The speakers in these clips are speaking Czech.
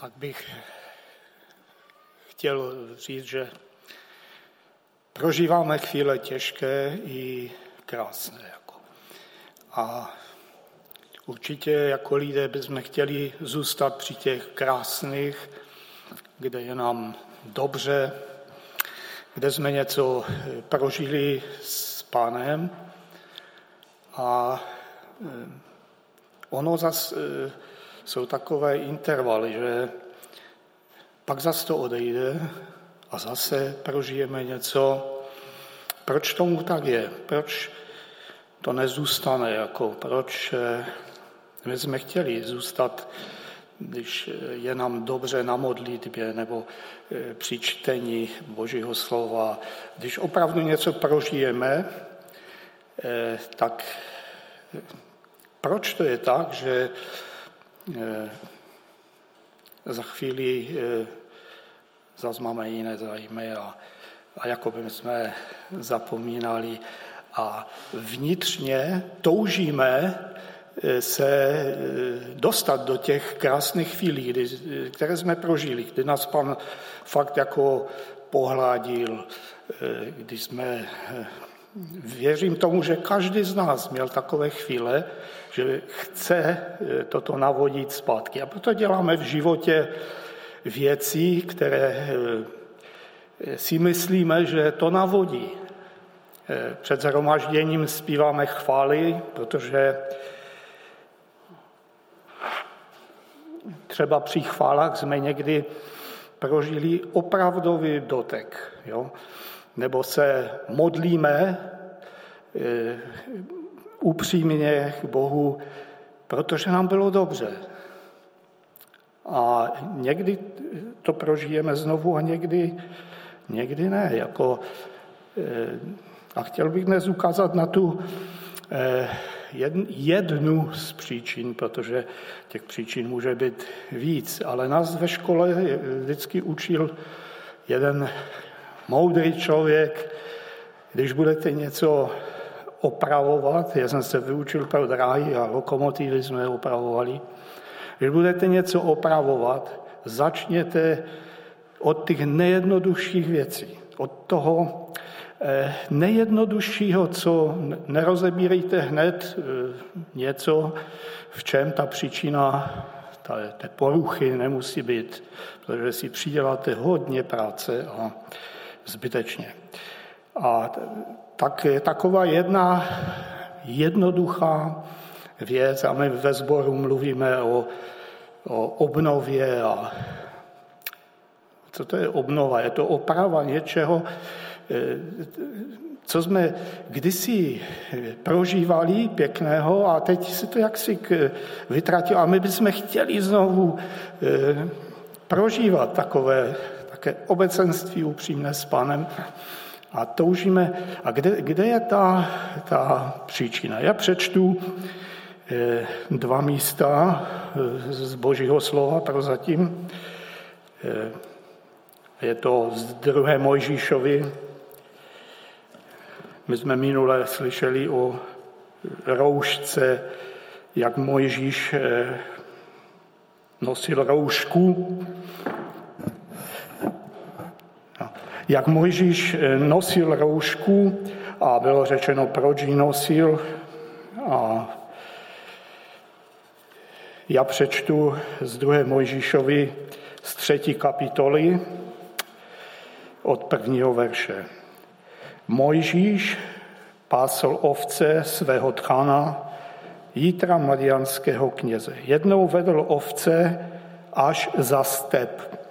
tak bych chtěl říct, že prožíváme chvíle těžké i krásné. Jako. A určitě jako lidé bychom chtěli zůstat při těch krásných, kde je nám dobře, kde jsme něco prožili s pánem. A eh, ono zase eh, jsou takové intervaly, že pak zase to odejde a zase prožijeme něco. Proč tomu tak je? Proč to nezůstane? Jako, proč eh, my jsme chtěli zůstat, když je nám dobře na modlitbě nebo eh, při čtení Božího slova. Když opravdu něco prožijeme, eh, tak proč to je tak, že za chvíli zase máme jiné zájmy a, a jako by jsme zapomínali a vnitřně toužíme eh, se eh, dostat do těch krásných chvílí, kdy, které jsme prožili, kdy nás pan fakt jako pohládil, eh, kdy jsme Věřím tomu, že každý z nás měl takové chvíle, že chce toto navodit zpátky. A proto děláme v životě věcí, které eh, si myslíme, že to navodí. Eh, před zhromažděním zpíváme chvály, protože třeba při chválách jsme někdy prožili opravdový dotek. Jo? Nebo se modlíme e, upřímně k Bohu, protože nám bylo dobře. A někdy to prožijeme znovu a někdy, někdy ne. Jako, eh, a chtěl bych dnes ukázat na tu eh, jednu z příčin, protože těch příčin může být víc, ale nás ve škole vždycky učil jeden moudrý člověk, když budete něco opravovat, já jsem se vyučil pro dráhy a lokomotivy jsme opravovali, když budete něco opravovat, začněte od těch nejjednodušších věcí, od toho eh, nejjednoduššího, co nerozebírejte hned eh, něco, v čem ta příčina té poruchy nemusí být, protože si přiděláte hodně práce a zbytečně. A tak je taková jedna jednoduchá věc a my ve sboru mluvíme o, o obnově a co to je obnova? Je to oprava něčeho, eh, co jsme kdysi prožívali pěkného a teď se to jaksi vytratilo. A my bychom chtěli znovu eh, prožívat takové také obecenství upřímné s panem a toužíme. A kde, kde je ta, ta příčina? Já přečtu Eh, dva místa eh, z Božího slova prozatím. Eh, je to z druhé Mojžíšovi. My jsme minule slyšeli o roušce, jak Mojžíš nosil roušku. Jak Mojžíš nosil roušku a bylo řečeno, proč ji nosil a já přečtu z 2. Mojžíšovi z třetí kapitoly od prvního verše. Mojžíš pásl ovce svého tchana, Jítra madianského kněze. Jednou vedl ovce až za step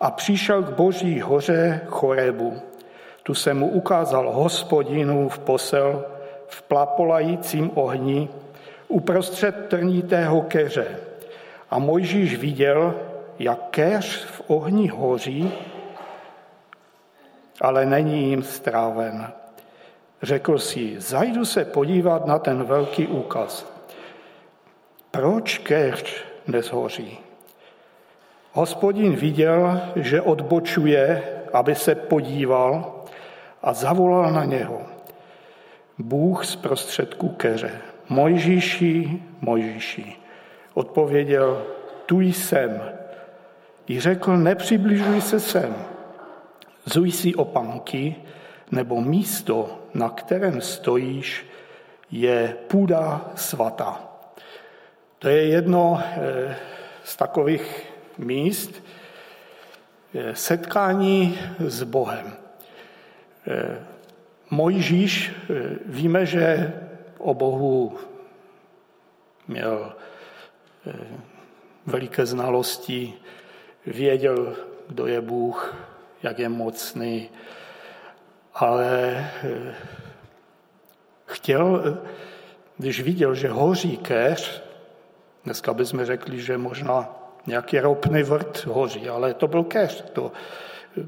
a přišel k boží hoře Chorebu. Tu se mu ukázal hospodinu v posel v plapolajícím ohni uprostřed trnitého keře. A Mojžíš viděl, jak keř v ohni hoří, ale není jim stráven. Řekl si, zajdu se podívat na ten velký úkaz. Proč keř nezhoří? Hospodin viděl, že odbočuje, aby se podíval a zavolal na něho. Bůh z prostředku keře. Mojžíši, Mojžíši, odpověděl, tu jsem. jí řekl, nepřibližuj se sem, zuj si opanky, nebo místo, na kterém stojíš, je půda svatá. To je jedno eh, z takových míst eh, setkání s Bohem. Eh, Mojžíš, víme, že o Bohu měl veliké znalosti, věděl, kdo je Bůh, jak je mocný, ale chtěl, když viděl, že hoří keř, dneska bychom řekli, že možná nějaký ropný vrt hoří, ale to byl keř, to,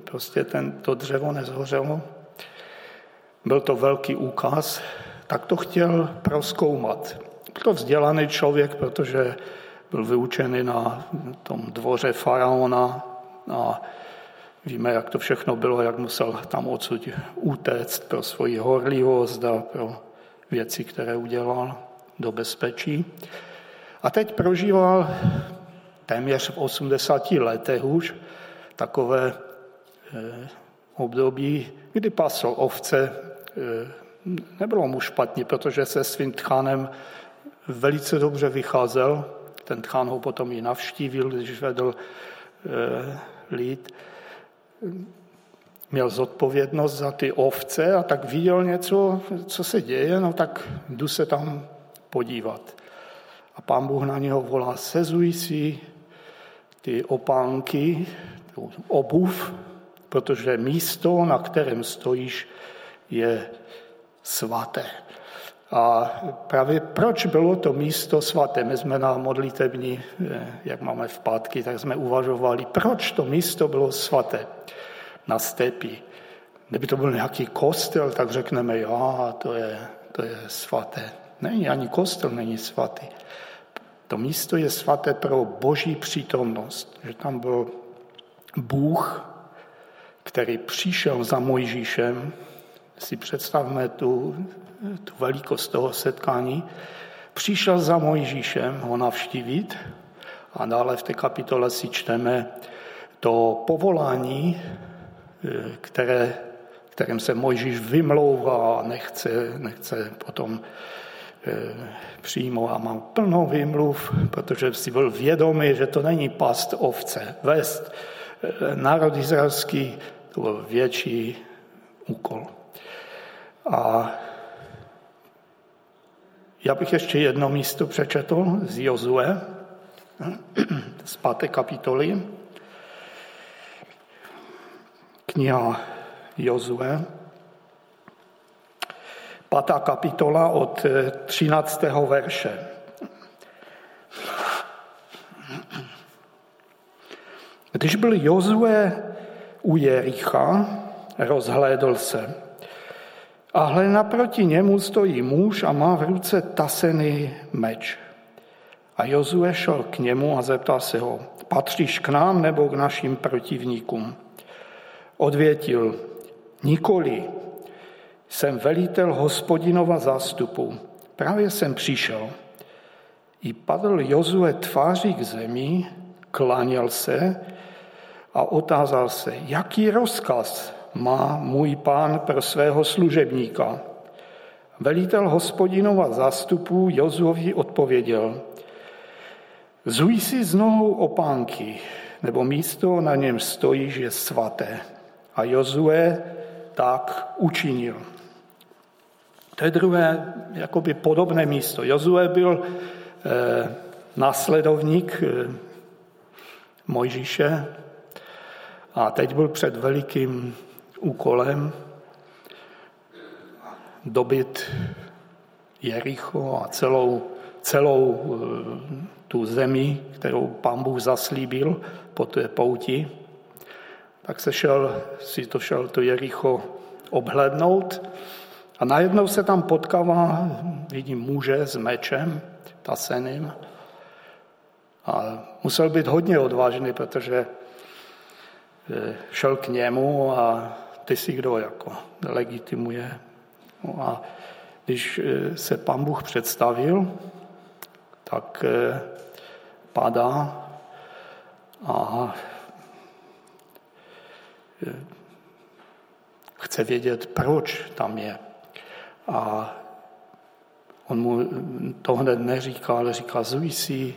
prostě ten, to dřevo nezhořelo. Byl to velký úkaz, tak to chtěl proskoumat. Byl to vzdělaný člověk, protože byl vyučený na tom dvoře faraona a víme, jak to všechno bylo, jak musel tam odsud utéct pro svoji horlivost a pro věci, které udělal do bezpečí. A teď prožíval téměř v 80 letech už takové eh, období, kdy pasl ovce. Eh, nebylo mu špatně, protože se svým tchánem velice dobře vycházel. Ten tchán ho potom i navštívil, když vedl eh, lid měl zodpovědnost za ty ovce a tak viděl něco, co se děje, no tak jdu se tam podívat. A pán Bůh na něho volá, sezuj si ty opánky, obuv, protože místo, na kterém stojíš, je svaté. A právě proč bylo to místo svaté? My jsme na modlitební, eh, jak máme v pátky, tak jsme uvažovali, proč to místo bylo svaté na stepi. Kdyby to byl nějaký kostel, tak řekneme, jo, to je, to je svaté. Není, ani kostel není svatý. To místo je svaté pro boží přítomnost, že tam byl Bůh, který přišel za Mojžíšem, si představme tu, tu velikost toho setkání, přišel za Mojžíšem ho navštívit a dále v té kapitole si čteme to povolání které, kterým se Mojžíš vymlouvá a nechce, nechce potom eh, přímo a má plnou vymluv, protože si byl vědomý, že to není past ovce. Vést eh, národ izraelský, to byl větší úkol. A já bych ještě jedno místo přečetl z Jozue, z páté kapitoly kniha Jozue, pátá kapitola od 13. Eh, verše. Když byl Jozue u Jericha, rozhlédl se. A hle, naproti němu stojí muž a má v ruce tasený meč. A Jozue šel k němu a zeptal se ho, patříš k nám nebo k našim protivníkům? Odvětil, nikoli, jsem velitel hospodinova zástupu, právě jsem přišel. I padl Jozue tváří k zemi, kláněl se a otázal se, jaký rozkaz má můj pán pro svého služebníka. Velitel hospodinova zástupu Jozuovi odpověděl, zuj si znovu opánky, nebo místo na něm stojíš je svaté. A Jozue tak učinil. To je druhé jakoby podobné místo. Jozue byl eh, následovník eh, Mojžíše a teď byl před velikým úkolem dobit Jericho a celou, celou eh, tu zemi, kterou pán Bůh zaslíbil po té pouti tak se šel, si to šel to Jericho obhlednout a najednou se tam potkává, vidím muže s mečem, taseným. A musel být hodně odvážný, protože eh, šel k němu a ty si kdo jako legitimuje. No a když eh, se pan Bůh představil, tak eh, padá a chce vědět, proč tam je. A on mu to hned neříká, ale říká, zuj si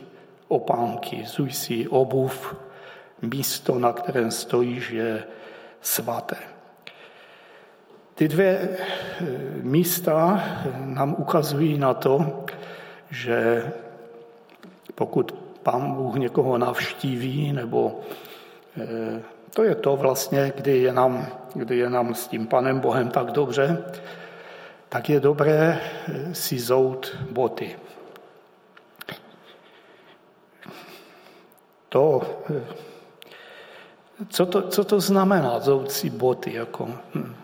opánky, zuj si obuv, místo, na kterém stojíš, je svaté. Ty dvě eh, místa nám ukazují na to, že pokud pán Bůh někoho navštíví, nebo eh, to je to vlastně, kdy je nám, kdy je nám s tím panem Bohem tak dobře, tak je dobré eh, si zout boty. To, co to, co to znamená zout si boty? Jako, hm,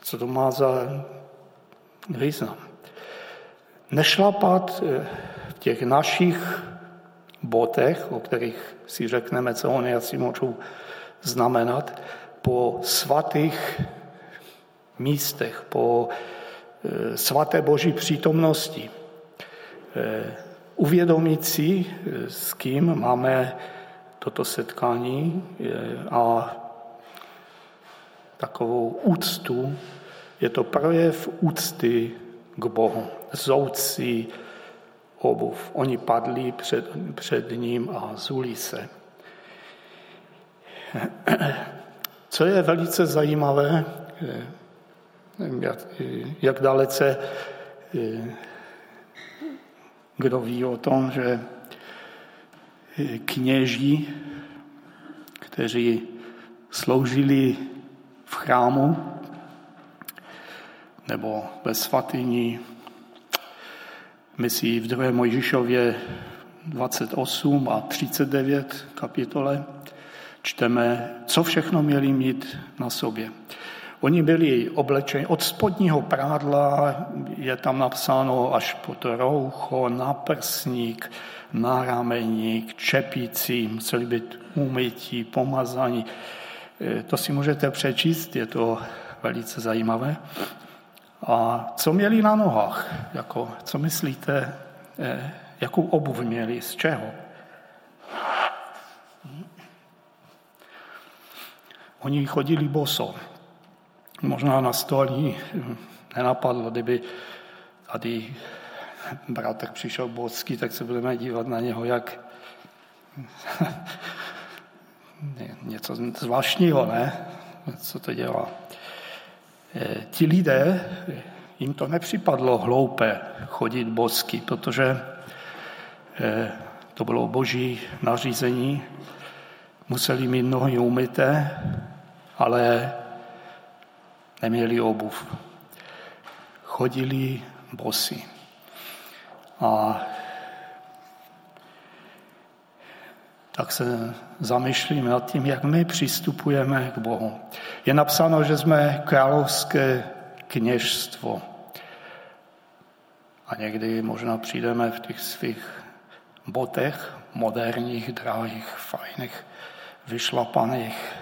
co to má za význam? Nešlapat eh, v těch našich botech, o kterých si řekneme, co oni asi můžou znamenat, po svatých místech, po eh, svaté boží přítomnosti. Eh, uvědomit si, s kým máme toto setkání a takovou úctu. Je to projev úcty k Bohu. Zoucí obuv. Oni padli před, před ním a zuli se. Co je velice zajímavé, jak, jak dalece kdo ví o tom, že kněží, kteří sloužili v chrámu nebo ve svatyni, my si v 2. Mojžišově 28 a 39 kapitole čteme, co všechno měli mít na sobě. Oni byli oblečeni od spodního prádla, je tam napsáno až po to roucho, naprsník, nárameník, čepící, museli být umytí, pomazaní. E, to si můžete přečíst, je to velice zajímavé. A co měli na nohách? Jako, co myslíte, e, jakou obuv měli, z čeho? Oni chodili boso. Možná na stolí nenapadlo, kdyby tady bratr přišel bocký, tak se budeme dívat na něho, jak něco zvláštního, ne? Co to dělá? E, ti lidé, jim to nepřipadlo hloupé chodit bosky, protože e, to bylo boží nařízení, museli mít nohy umyté, ale neměli obuv. Chodili bosy. A tak se zamýšlím nad tím, jak my přistupujeme k Bohu. Je napsáno, že jsme královské kněžstvo. A někdy možná přijdeme v těch svých botech, moderních, drahých, fajných, vyšlapaných.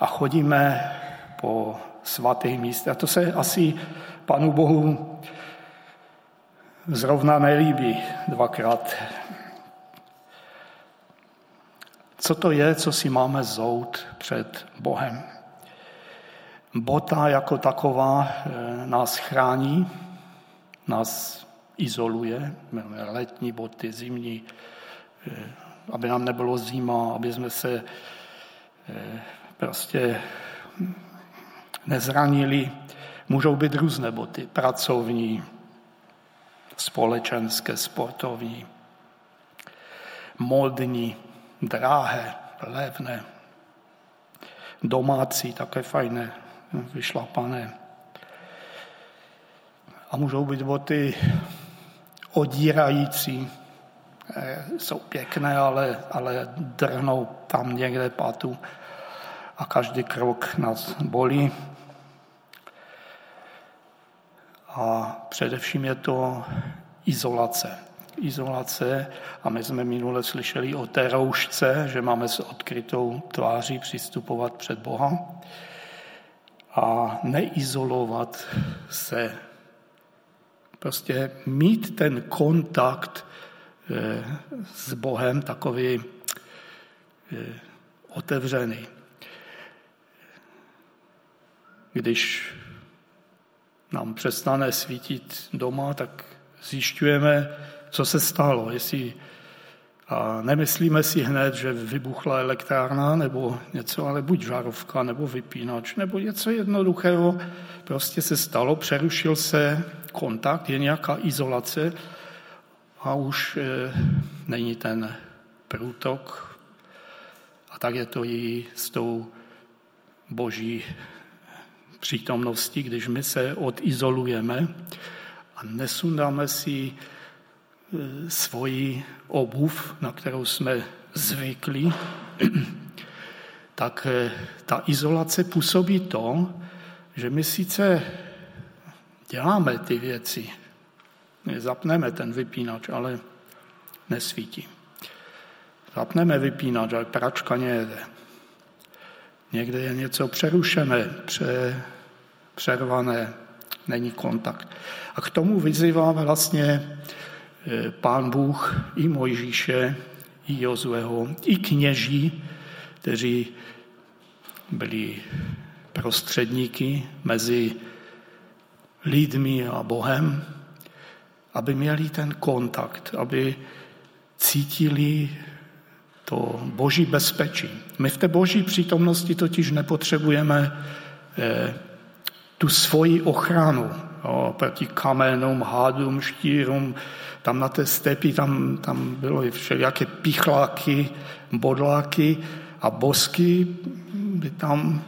A chodíme po svatých místech. A to se asi Panu Bohu zrovna nelíbí dvakrát. Co to je, co si máme zout před Bohem? Bota jako taková eh, nás chrání, nás izoluje, letní boty, zimní, eh, aby nám nebylo zima, aby jsme se eh, prostě nezranili. Můžou být různé boty, pracovní, společenské, sportovní, modní, drahé, levné, domácí, také fajné, vyšlapané. A můžou být boty odírající, eh, jsou pěkné, ale, ale drhnou tam někde patu a každý krok nás bolí. A především je to izolace. Izolace, a my jsme minule slyšeli o té roušce, že máme s odkrytou tváří přistupovat před Boha a neizolovat se. Prostě mít ten kontakt eh, s Bohem, takový eh, otevřený. Když nám přestane svítit doma, tak zjišťujeme, co se stalo. Jestli a nemyslíme si hned, že vybuchla elektrárna nebo něco, ale buď žárovka nebo vypínač nebo něco jednoduchého. Prostě se stalo, přerušil se kontakt, je nějaká izolace a už e, není ten průtok. A tak je to i s tou boží přítomností, když my se odizolujeme a nesundáme si e, svoji obuv, na kterou jsme zvyklí, tak e, ta izolace působí to, že my sice děláme ty věci, zapneme ten vypínač, ale nesvítí. Zapneme vypínač, ale pračka nejede. Někde je něco přerušené, pře, přervané, není kontakt. A k tomu vyzývá vlastně e, pán Bůh i Mojžíše, i Jozueho, i kněží, kteří byli prostředníky mezi lidmi a Bohem, aby měli ten kontakt, aby cítili to boží bezpečí. My v té boží přítomnosti totiž nepotřebujeme eh, tu svoji ochranu jo, proti kamenům, hádům, štírům. Tam na té stepi tam, tam bylo i všelijaké pichláky, bodláky a bosky by tam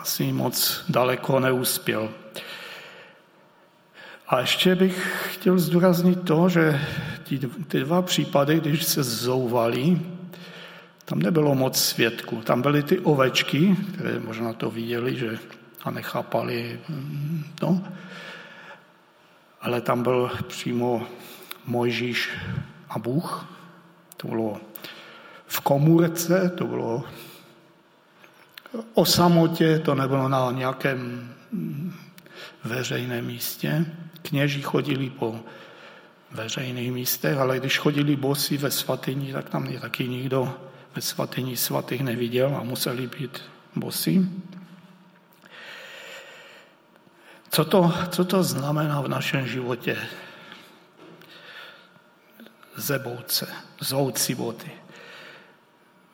asi moc daleko neuspěl. A ještě bych chtěl zdůraznit to, že ty, ty dva případy, když se zouvali, tam nebylo moc svědků. Tam byly ty ovečky, které možná to viděli, že a nechápali to. No. Ale tam byl přímo Mojžíš a Bůh. To bylo v komůrce, to bylo o samotě, to nebylo na nějakém veřejném místě. Kněží chodili po veřejných místech, ale když chodili bosy ve svatyni, tak tam je taky nikdo ve svatyni svatých neviděl a museli být bosy. Co to, co to znamená v našem životě? Zout si boty.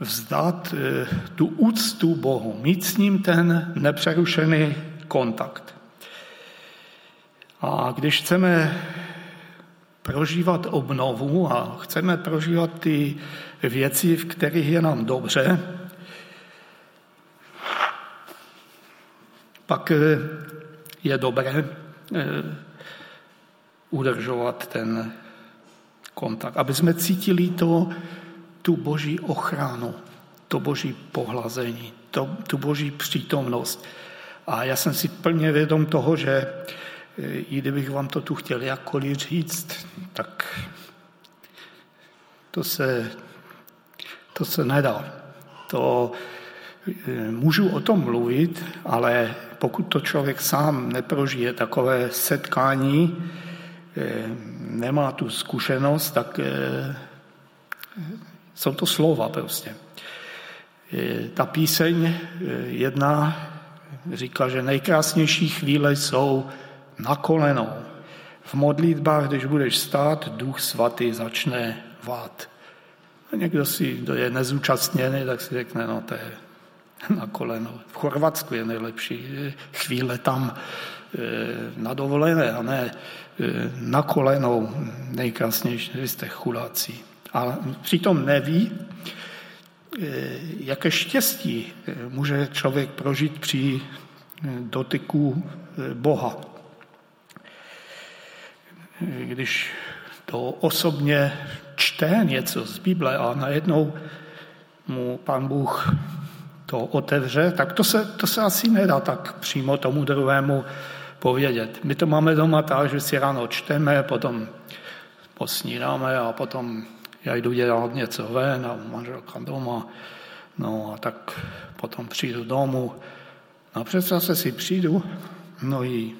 Vzdát eh, tu úctu Bohu, mít s ním ten nepřerušený kontakt. A když chceme prožívat obnovu a chceme prožívat ty věci, v kterých je nám dobře, pak eh, je dobré eh, udržovat ten kontakt, aby jsme cítili to, tu boží ochranu, to boží pohlazení, to, tu boží přítomnost. A já jsem si plně vědom toho, že i kdybych vám to tu chtěl jakkoliv říct, tak to se, to se nedá. To, eh, můžu o tom mluvit, ale pokud to člověk sám neprožije takové setkání, eh, nemá tu zkušenost, tak eh, jsou to slova prostě. Ta píseň jedna říká, že nejkrásnější chvíle jsou na kolenou. V modlitbách, když budeš stát, duch svatý začne vát. A někdo si, kdo je nezúčastněný, tak si řekne, no to je na koleno. V Chorvatsku je nejlepší chvíle tam e, na dovolené a ne e, na kolenou nejkrásnější, vy jste chudáci. A přitom neví, e, jaké štěstí může člověk prožít při dotyku Boha když to osobně čte něco z Bible a najednou mu pan Bůh to otevře, tak to se, to se asi nedá tak přímo tomu druhému povědět. My to máme doma tak, že si ráno čteme, potom posnídáme a potom já jdu dělat něco ven a manželka doma, no a tak potom přijdu domů. No a před si přijdu, no i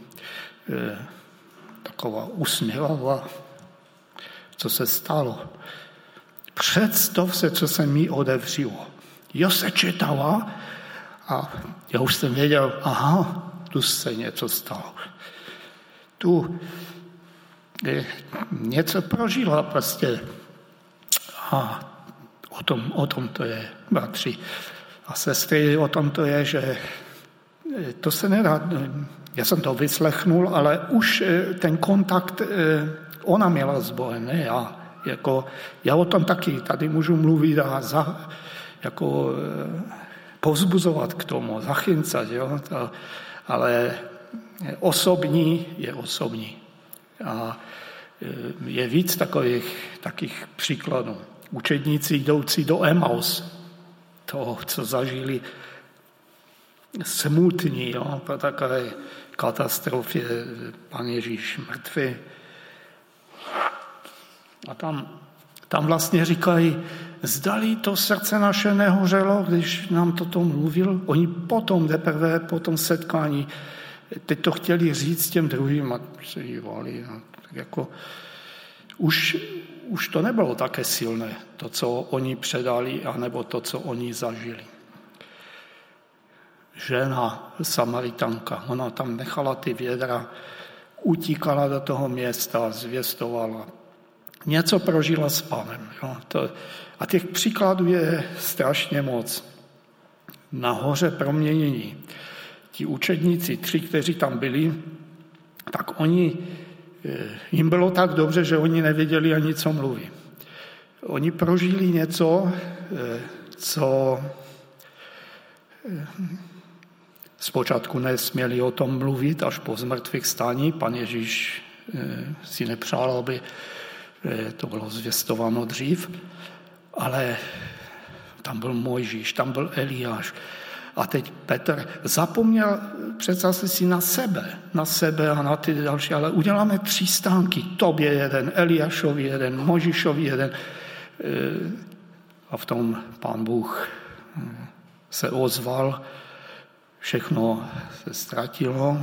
e, taková usměvavá. Co se stalo? Představ se, co se mi odevřilo. Jo se četala a já už jsem věděl, aha, tu se něco stalo. Tu něco prožila prostě. A o tom, o tom to je, bratři a sestry, o tom to je, že to se nedá, já jsem to vyslechnul, ale už ten kontakt ona měla s Bohem, ne já. Jako, já o tom taky tady můžu mluvit a za, jako, povzbuzovat k tomu, zachycat, jo? To, ale osobní je osobní. A e, je víc takových takých příkladů. Učedníci jdoucí do Emaus, toho, co zažili smutní, jo, po takové katastrofě, pan Ježíš mrtvý. A tam, tam vlastně říkají, zdali to srdce naše nehořelo, když nám toto mluvil. Oni potom, teprve po tom setkání, teď to chtěli říct těm druhým a se dívali. No, tak jako, už, už to nebylo také silné, to, co oni předali, anebo to, co oni zažili. Žena, Samaritanka, ona tam nechala ty vědra, utíkala do toho města, zvěstovala. Něco prožila s panem. Jo. To, a těch příkladů je strašně moc. Nahoře proměnění. Ti učedníci, tři, kteří tam byli, tak oni, eh, jim bylo tak dobře, že oni nevěděli ani, co mluví. Oni prožili něco, eh, co eh, zpočátku nesměli o tom mluvit, až po zmrtvých stání. Pan Ježíš si nepřál, aby to bylo zvěstováno dřív ale tam byl Mojžíš, tam byl Eliáš. A teď Petr zapomněl přece si na sebe, na sebe a na ty další, ale uděláme tři stánky, tobě jeden, Eliášovi jeden, Mojžíšovi jeden. Eh, a v tom pán Bůh hm, se ozval, všechno se ztratilo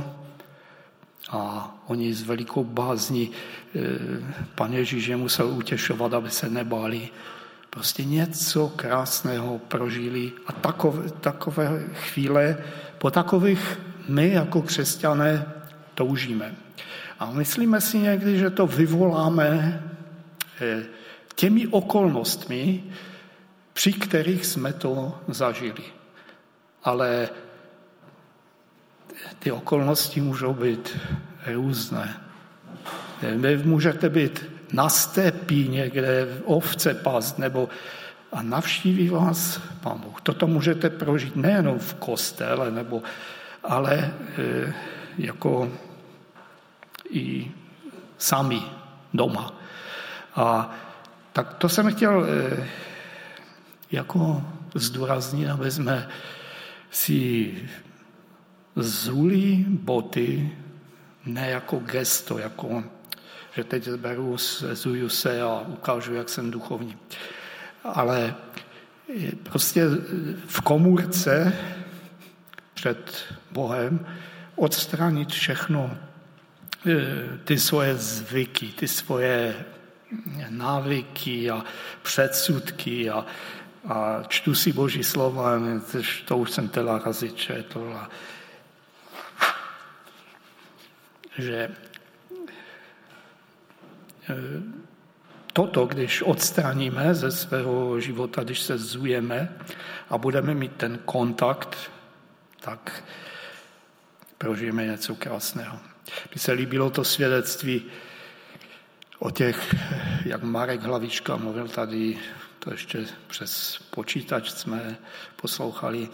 a oni s velikou bázní eh, pan Ježíš je musel utěšovat, aby se nebáli prostě něco krásného prožili a takové, takové chvíle, po takových my jako křesťané toužíme. A myslíme si někdy, že to vyvoláme eh, těmi okolnostmi, při kterých jsme to zažili. Ale ty okolnosti můžou být různé. Vy můžete být na stepi někde ovce past, nebo a navštíví vás Pán Bůh. Toto můžete prožít nejenom v kostele, nebo, ale e, jako i sami doma. A tak to jsem chtěl e, jako zdůraznit, aby jsme si zuli boty ne jako gesto, jako že teď zberu, zezuju se a ukážu, jak jsem duchovní. Ale prostě v komůrce před Bohem odstranit všechno e, ty svoje zvyky, ty svoje návyky a předsudky a, a čtu si Boží slova, to už jsem teda razy četl. A, že Eh, toto, když odstraníme ze svého života, když se zujeme a budeme mít ten kontakt, tak prožijeme něco krásného. Mně se líbilo to svědectví o těch, jak Marek Hlavička mluvil tady, to ještě přes počítač jsme poslouchali,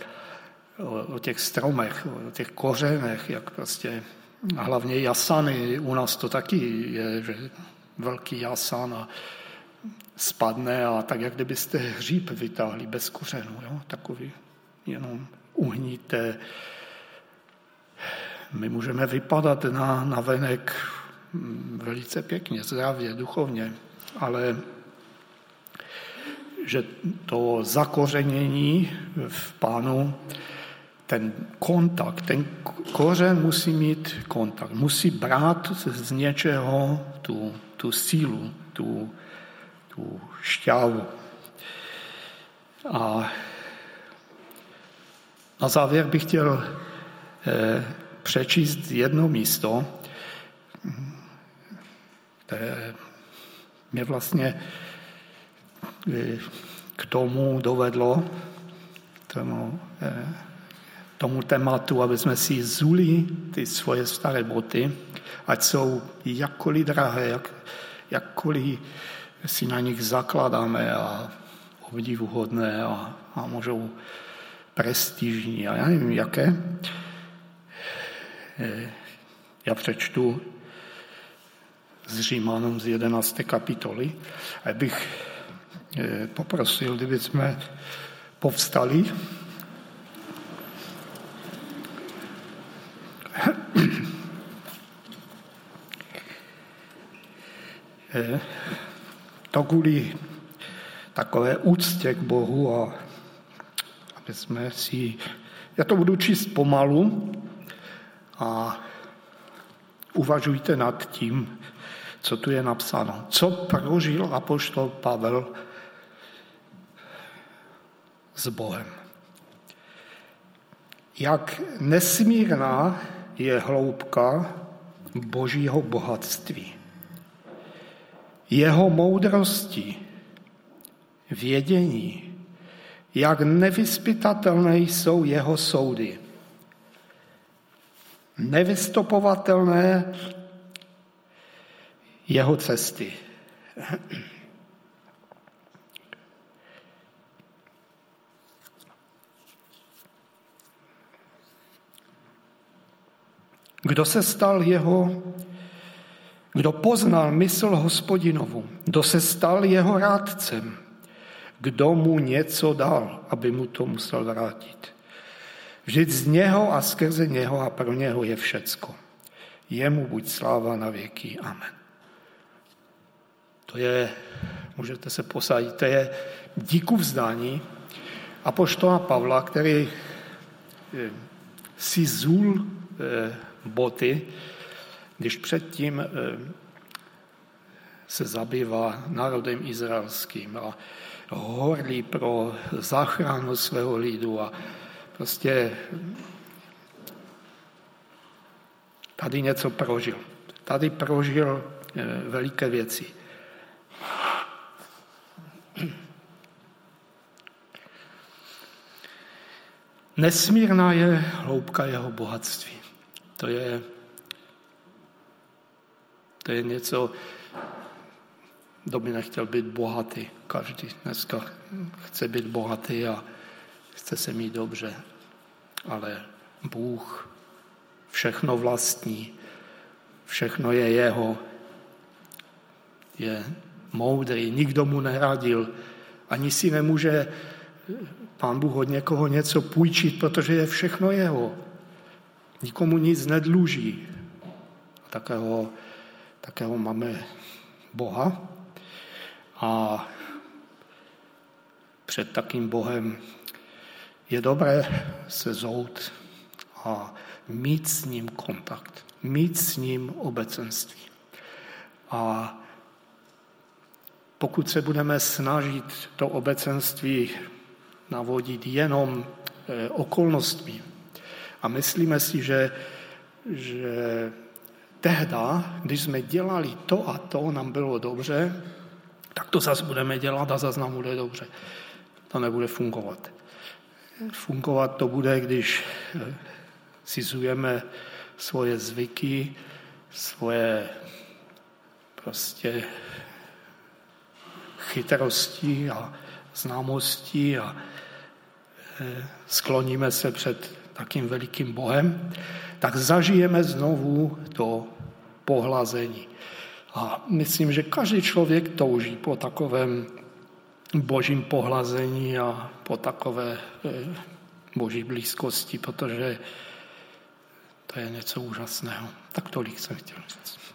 o, o těch stromech, o těch kořenech, jak prostě, hlavně jasany, u nás to taky je, že velký jasan a spadne a tak, jak kdybyste hříb vytáhli bez kořenu, jo? takový jenom uhníte. My můžeme vypadat na, na venek velice pěkně, zdravě, duchovně, ale že to zakořenění v pánu, ten kontakt, ten kořen musí mít kontakt, musí brát z něčeho tu tu sílu, tu, tu šťávu. A Na závěr bych chtěl eh, přečíst jedno místo, které mě vlastně eh, k tomu dovedlo, tomu, eh, tomu tématu, aby jsme si zuli ty svoje staré boty, ať jsou jakkoliv drahé, jak, jakkoliv si na nich zakládáme a obdivuhodné a, a můžou prestižní a já nevím jaké. Eh, já přečtu z Římanům z 11. kapitoly a bych eh, poprosil, kdyby jsme povstali. To kvůli takové úctě k Bohu a aby jsme si... Já to budu číst pomalu a uvažujte nad tím, co tu je napsáno. Co prožil apoštol Pavel s Bohem. Jak nesmírná je hloubka božího bohatství. Jeho moudrosti, vědění, jak nevyspytatelné jsou jeho soudy. Nevystopovatelné jeho cesty. Kdo se stal jeho, kdo poznal mysl hospodinovu, kdo se stal jeho rádcem, kdo mu něco dal, aby mu to musel vrátit. Vždyť z něho a skrze něho a pro něho je všecko. Jemu buď sláva na věky. Amen. To je, můžete se posadit, to je díku vzdání apoštola Pavla, který eh, si zul eh, boty, když předtím eh, se zabývá národem izraelským a horlí pro záchranu svého lidu a prostě tady něco prožil. Tady prožil veliké věci. Nesmírná je hloubka jeho bohatství. To je, to je něco, kdo by nechtěl být bohatý. Každý dneska chce být bohatý a chce se mít dobře. Ale Bůh všechno vlastní, všechno je jeho, je moudrý, nikdo mu neradil, ani si nemůže pán Bůh od někoho něco půjčit, protože je všechno jeho. Nikomu nic nedluží. A takého, takého máme Boha. A před takým Bohem je dobré se zout a mít s ním kontakt, mít s ním obecenství. A pokud se budeme snažit to obecenství navodit jenom eh, okolnostmi a myslíme si, že, že tehda, když jsme dělali to a to, nám bylo dobře, tak to zase budeme dělat a zase nám bude dobře. To nebude fungovat. Fungovat to bude, když eh, zujeme svoje zvyky, svoje prostě chytrosti a známosti a e, skloníme se před takým velikým Bohem, tak zažijeme znovu to pohlazení. A myslím, že každý člověk touží po takovém božím pohlazení a po takové e, boží blízkosti, protože to je něco úžasného. Tak tolik jsem chtěl říct.